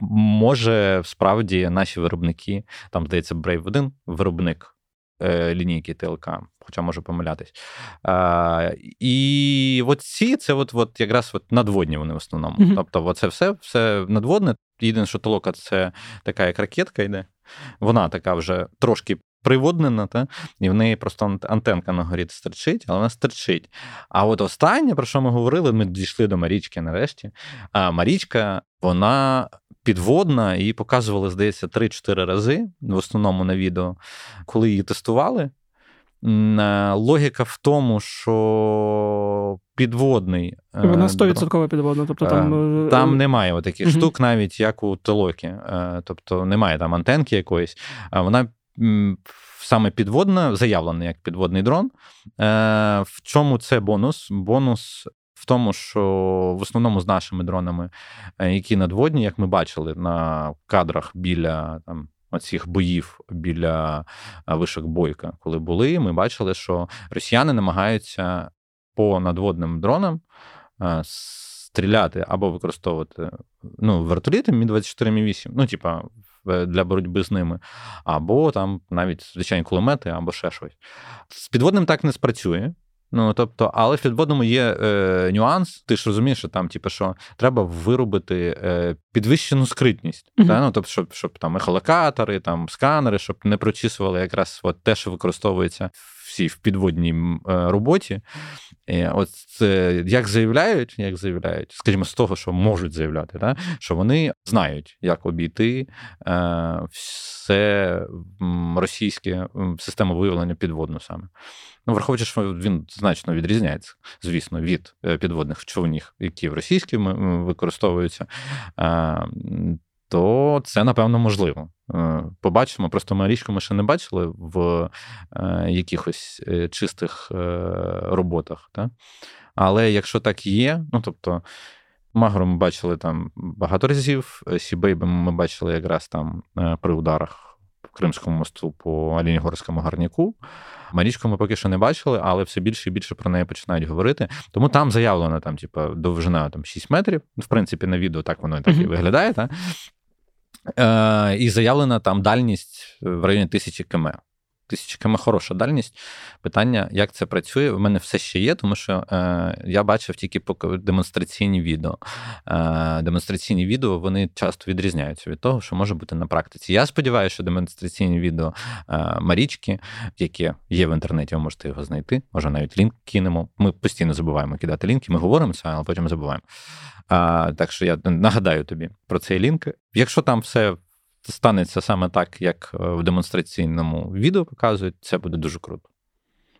Може, справді наші виробники, там здається, Brave 1 виробник лінійки ТЛК, хоча можу помилятись. А, І от ці це от, от якраз от надводні вони в основному. Mm-hmm. Тобто, це все все надводне. Єдине, що толока це така, як ракетка йде. Вона така вже трошки приводнена, та? і в неї просто антенка на горі стерчить, але вона стерчить. А от останнє, про що ми говорили, ми дійшли до Марічки нарешті. А Марічка, вона підводна, і показували, здається, 3-4 рази, в основному на відео, коли її тестували. Е, логіка в тому, що підводний. Е, Вона 100% підводна. тобто Там е, Там немає таких угу. штук, навіть як у Телокі. Тобто немає там антенки якоїсь. Вона саме підводна, заявлена як підводний дрон. В чому це бонус? Бонус в тому, що в основному з нашими дронами, е, які надводні, як ми бачили на кадрах біля там. Оцих боїв біля е, вишок бойка, коли були, ми бачили, що росіяни намагаються по надводним дронам е, стріляти або використовувати ну, вертоліти Мі 24 Мі 8 ну, типа для боротьби з ними, або там навіть звичайні кулемети, або ще щось. З підводним так не спрацює. Ну тобто, але в підводному є е, нюанс. Ти ж розумієш, що там, типу, що треба виробити е, підвищену скритність. Mm-hmm. Та? Ну, тобто, щоб щоб там ехолокатори, там сканери, щоб не прочісували якраз от те, що використовується всі в підводній е, роботі. І от як заявляють, як заявляють, скажімо, з того, що можуть заявляти, да? що вони знають, як обійти е, все російське систему виявлення підводну саме. Ну, враховуючи, що він значно відрізняється, звісно, від е, підводних човнів, які в російській використовуються, то це напевно можливо. Е, побачимо. Просто ми річку ми ще не бачили в е, якихось чистих роботах. Так? Але якщо так є, ну тобто. Магору ми бачили там багато разів. Сібейби ми бачили якраз там при ударах в Кримському мосту по Алінігорському гарніку. Марічку ми поки що не бачили, але все більше і більше про неї починають говорити. Тому там заявлено там, типу, довжина там 6 метрів. В принципі, на відео так воно і так і виглядає. Та? Е, І заявлена там дальність в районі тисячі км. Тисячі км хороша дальність. Питання, як це працює, у мене все ще є, тому що е, я бачив тільки демонстраційні відео. Е, Демонстраційні відео вони часто відрізняються від того, що може бути на практиці. Я сподіваюся, що демонстраційні відео е, Марічки, які є в інтернеті, ви можете його знайти. Може, навіть лінк кинемо. Ми постійно забуваємо кидати лінки. Ми говоримо це, але потім забуваємо. А, Так що я нагадаю тобі про цей лінк. Якщо там все станеться саме так, як е, в демонстраційному відео показують, це буде дуже круто.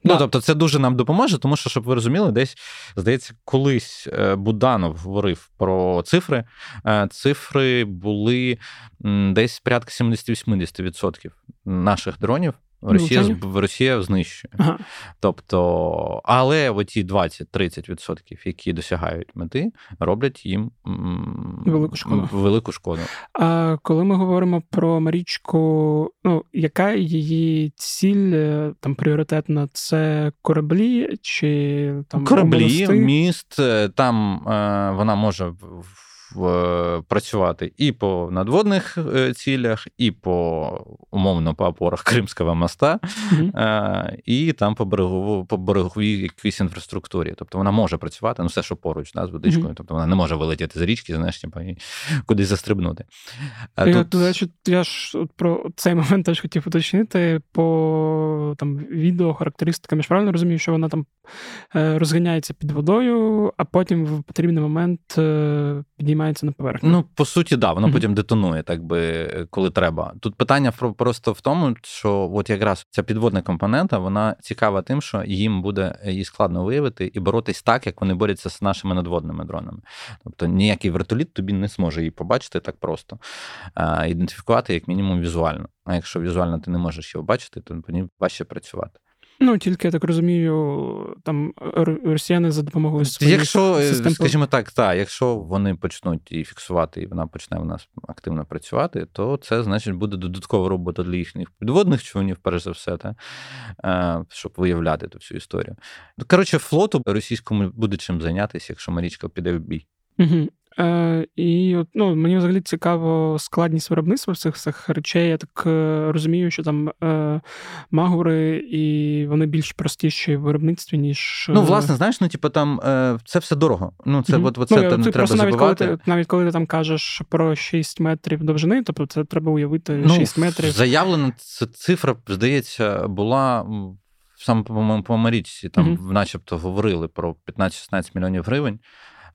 Ну, тобто, це дуже нам допоможе, тому що, щоб ви розуміли, десь, здається, колись е, Буданов говорив про цифри. Е, цифри були десь порядка 70-80% наших дронів Росія Росія знищує. Ага. Тобто, але оті 20-30%, які досягають мети, роблять їм велику шкоду. велику шкоду. А коли ми говоримо про Марічку, ну яка її ціль е, там пріоритетна? Це кораблі чи там кораблі, міст? Е, там е, вона може працювати і по надводних е, цілях, і по умовно по опорах Кримського моста, mm-hmm. і там по берегову, по береговій якійсь інфраструктурі. Тобто вона може працювати, ну все, що поруч да, з водичкою. Mm-hmm. Тобто вона не може вилетіти з річки, знаєш, типу, і кудись застрибнути. І Тут... Речі, я ж про цей момент теж хотів уточнити по там відео характеристикам. Я ж правильно розумію, що вона там е, розганяється під водою, а потім в потрібний момент піднімається піднімається на поверхню. Ну, по суті, да, воно mm-hmm. потім детонує, так би, коли треба. Тут питання просто в тому, що от якраз ця підводна компонента, вона цікава тим, що їм буде її складно виявити і боротись так, як вони борються з нашими надводними дронами. Тобто ніякий вертоліт тобі не зможе її побачити так просто, а, ідентифікувати як мінімум візуально. А якщо візуально ти не можеш його бачити, то по ній важче працювати. Ну, тільки я так розумію, там росіяни за допомогою своїх Якщо, е, систем... скажімо так, так, якщо вони почнуть її фіксувати, і вона почне у нас активно працювати, то це значить буде додаткова робота для їхніх підводних човнів, перш за все, та, е, щоб виявляти ту всю історію. Коротше, флоту російському буде чим зайнятися, якщо Марічка піде в бій. Угу. Е, І от, ну, мені взагалі цікаво складність виробництва всіх цих речей. Я так е, розумію, що там е, магури і вони більш простіші в виробництві, ніж. Ну, власне, знаєш, ну типу там е, це все дорого. Ну, це mm-hmm. от, от, це ну, не треба навіть забувати. Коли ти, навіть коли ти там кажеш про 6 метрів довжини, тобто це треба уявити ну, 6 метрів. Заявлена цифра, здається, була. Саме по, по Марічці, там, mm-hmm. начебто, говорили про 15-16 мільйонів гривень.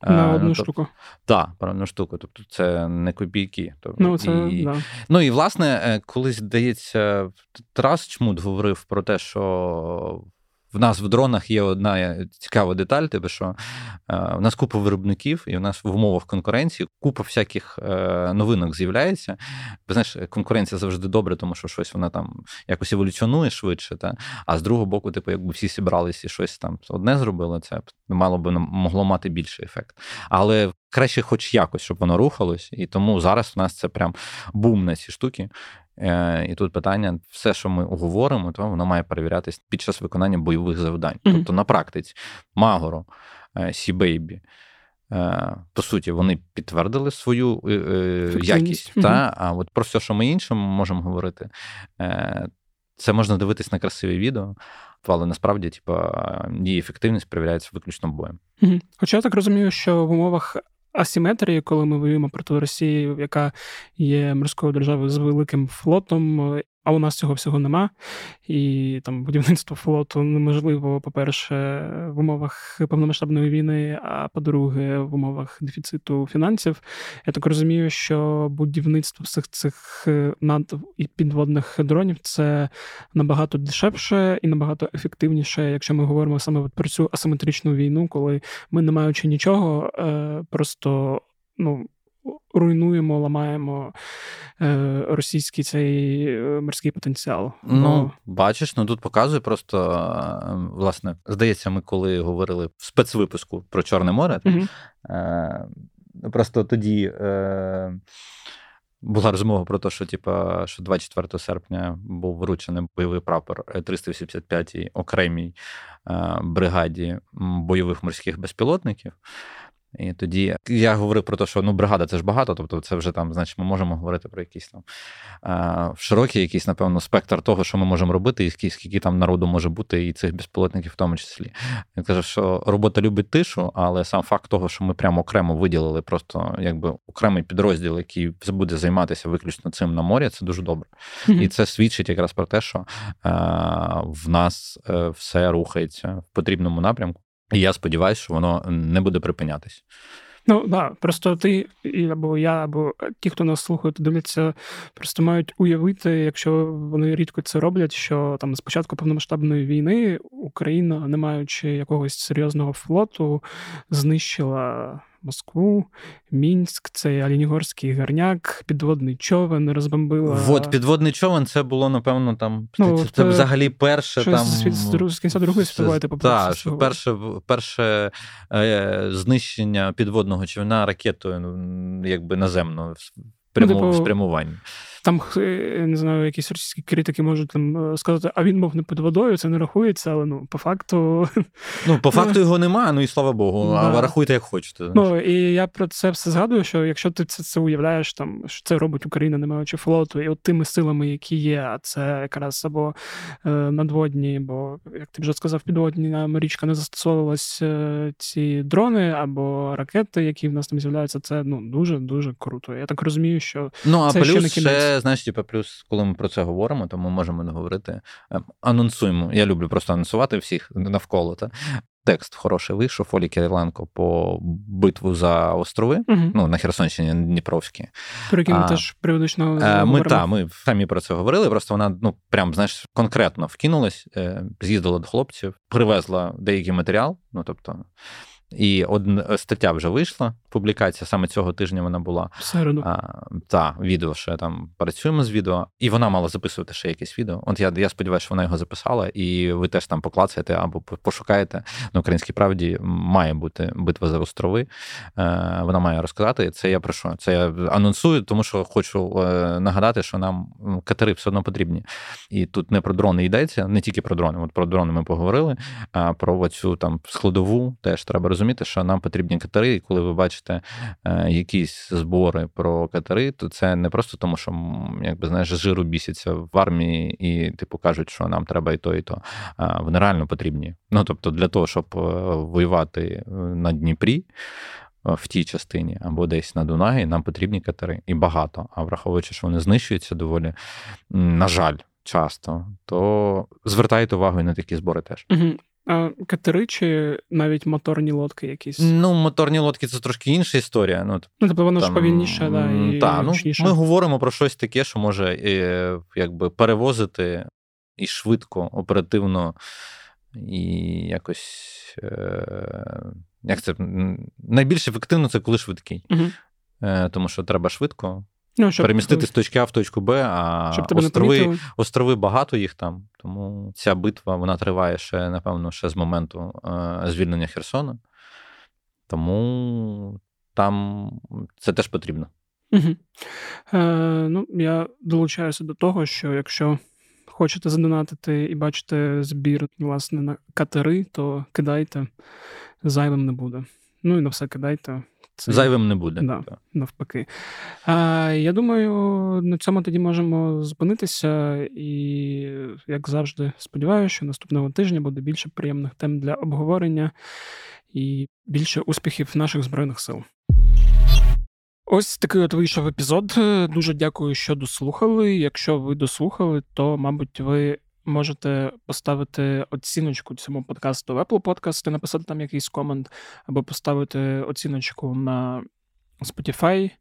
На е, одну ну, штуку. Так, про одну штуку. Тобто це не копійки. Тобто, ну, це, і, да. ну і власне, е, колись здається, Тарас Чмут говорив про те, що в нас в дронах є одна цікава деталь, типу, що е, в нас купа виробників, і в нас в умовах конкуренції купа всяких е, новинок з'являється. Знаєш, конкуренція завжди добре, тому що щось вона там якось еволюціонує швидше. Та? А з другого боку, типу, якби всі зібралися і щось там одне зробили, це мало би могло мати більший ефект. Але краще, хоч якось, щоб воно рухалось, і тому зараз в нас це прям бум на ці штуки. Е, і тут питання: все, що ми говоримо, то воно має перевірятись під час виконання бойових завдань. Mm-hmm. Тобто на практиці Магоро, Сібейбі. Е, по суті, вони підтвердили свою е, якість. Mm-hmm. Та? А от про все, що ми іншому можемо говорити, це можна дивитись на красиві відео, але насправді, типу, її ефективність перевіряється виключно боєм. Хоча я так розумію, що в умовах асиметрії, коли ми воюємо проти Росії, яка є морською державою з великим флотом, а у нас цього всього нема. І там будівництво флоту неможливо, по-перше, в умовах повномасштабної війни, а по-друге, в умовах дефіциту фінансів. Я так розумію, що будівництво всіх цих е, над і підводних дронів це набагато дешевше і набагато ефективніше, якщо ми говоримо саме про цю асиметричну війну, коли ми, не маючи нічого, е, просто ну руйнуємо, ламаємо е, російський цей е, морський потенціал. Ну, бачиш, ну тут показує просто е, власне, здається, ми коли говорили в спецвипуску про Чорне море. Угу. просто тоді. Е... Була розмова про те, що типа, що 24 серпня був вручений бойовий прапор 385-й окремій е, бригаді бойових морських безпілотників. І тоді я говорив про те, що ну бригада це ж багато, тобто це вже там, значить, ми можемо говорити про якийсь там широкий, якийсь, напевно, спектр того, що ми можемо робити, і скільки там народу може бути, і цих безпілотників в тому числі. Він каже, що робота любить тишу, але сам факт того, що ми прямо окремо виділили просто якби окремий підрозділ, який буде займатися виключно цим на морі, це дуже добре. Mm-hmm. І це свідчить якраз про те, що в нас е, все рухається в потрібному напрямку. І я сподіваюся, що воно не буде припинятись. Ну да, просто ти або я, або ті, хто нас слухає, дивляться, просто мають уявити, якщо вони рідко це роблять, що там з початку повномасштабної війни Україна, не маючи якогось серйозного флоту, знищила Москву, Мінськ, цей Алінігорський гарняк, підводний човен розбомбила. От підводний човен це було, напевно, там. Ну, це, це взагалі перше там. З кінця Другої світової типу. Так, що перше перше е, знищення підводного човна ракетою, ну, якби наземно прямо, ну, типу, спрямуванні. Там е, не знаю, якісь російські критики можуть там е, сказати, а він був не під водою, це не рахується, але ну по факту. Ну, по факту його немає, ну і слава Богу. Да. А рахуйте, як хочете. Ну і я про це все згадую, що якщо ти це це уявляєш, там що це робить Україна, не маючи флоту, і от тими силами, які є, а це якраз або е, надводні, бо як ти вже сказав, підводні річка не застосовувалась е, ці дрони або ракети, які в нас там з'являються, це ну дуже дуже круто. Я так розумію, що ну а це плюс ще не кінець знаєш, типу, плюс, коли ми про це говоримо, то ми можемо не говорити. Ем, анонсуємо. Я люблю просто анонсувати всіх навколо. Та? Текст хороший вийшов Олі Кириленко по битву за острови, uh ну на Херсонщині Дніпровській. Про які ми теж періодично е, Ми та, ми самі про це говорили. Просто вона ну прям знаєш конкретно вкинулась, е, з'їздила до хлопців, привезла деякий матеріал. Ну тобто і одна е, стаття вже вийшла. Публікація саме цього тижня вона була. Середу. Та відео ще там працюємо з відео, і вона мала записувати ще якесь відео. От я я сподіваюся, що вона його записала, і ви теж там поклацаєте або пошукаєте. На українській правді має бути битва за острови. Е, вона має розказати. Це я прошу. Це я анонсую, тому що хочу е, нагадати, що нам катери все одно потрібні. І тут не про дрони йдеться, не тільки про дрони. От про дрони ми поговорили. А про оцю там складову теж треба розуміти розуміти, що нам потрібні катери, і коли ви бачите е, якісь збори про катери, то це не просто тому, що якби знаєш, жиру бісяться в армії і типу кажуть, що нам треба і то, і то. Вони реально потрібні. Ну тобто, для того, щоб е, воювати е, на Дніпрі. В тій частині або десь на Дунаї нам потрібні катери і багато. А враховуючи, що вони знищуються доволі, на жаль, часто, то звертайте увагу і на такі збори теж. Угу. А Катери чи навіть моторні лодки якісь? Ну, моторні лодки це трошки інша історія. Ну, ну тобто воно ж повільніше, да, і та, ну, Ми говоримо про щось таке, що може е, якби перевозити і швидко, оперативно, і якось. Е, як це найбільш ефективно це коли швидкий. Угу. Тому що треба швидко Ну, щоб перемістити з точки А в точку Б, а щоб тебе острови, острови багато їх там. Тому ця битва вона триває ще, напевно, ще з моменту е, звільнення Херсона. Тому там це теж потрібно. Угу. Е, Ну, Я долучаюся до того, що якщо хочете задонатити і бачите збір власне, на катери, то кидайте, зайвим не буде. Ну і на все кидайте. Це... Зайвим не буде. Да, Навпаки. А, Я думаю, на цьому тоді можемо зупинитися. І, як завжди, сподіваюся, що наступного тижня буде більше приємних тем для обговорення і більше успіхів наших Збройних сил. Ось такий от вийшов епізод. Дуже дякую, що дослухали. Якщо ви дослухали, то, мабуть, ви можете поставити оціночку цьому подкасту в Apple Podcast, написати там якийсь комент, або поставити оціночку на Spotify,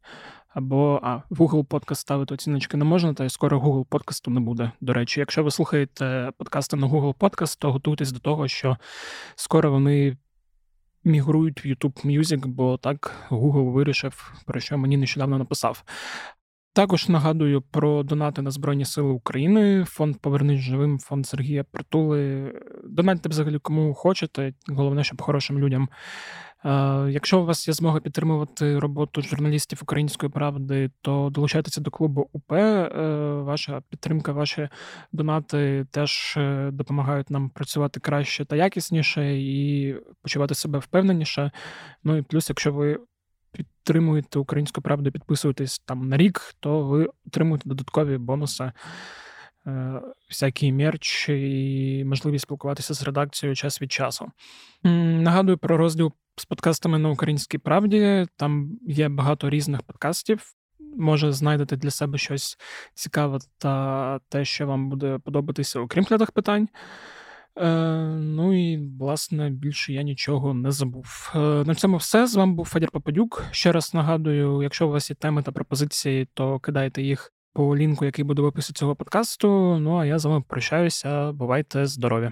або а, в Google Podcast ставити оціночки не можна, та й скоро Google подкасту не буде. До речі, якщо ви слухаєте подкасти на Google Podcast, то готуйтесь до того, що скоро вони. Мігрують в YouTube Music, бо так Google вирішив, про що мені нещодавно написав. Також нагадую про донати на Збройні Сили України, фонд Повернись живим, фонд Сергія Притули. Донатьте взагалі кому хочете. Головне, щоб хорошим людям Якщо у вас є змога підтримувати роботу журналістів української правди, то долучайтеся до клубу УП. Ваша підтримка, ваші донати теж допомагають нам працювати краще та якісніше і почувати себе впевненіше. Ну і плюс, якщо ви підтримуєте українську правду, підписуєтесь там на рік, то ви отримуєте додаткові бонуси, е, всякий мерч і можливість спілкуватися з редакцією час від часу. Нагадую про розділ з подкастами на українській правді. Там є багато різних подкастів. Може, знайдете для себе щось цікаве та те, що вам буде подобатися, окрім глядах питань. Е, Ну і власне більше я нічого не забув. Е, На цьому все. З вами був Федір Попадюк. Ще раз нагадую, якщо у вас є теми та пропозиції, то кидайте їх по лінку, який буде в описі цього подкасту. Ну а я з вами прощаюся. Бувайте здорові!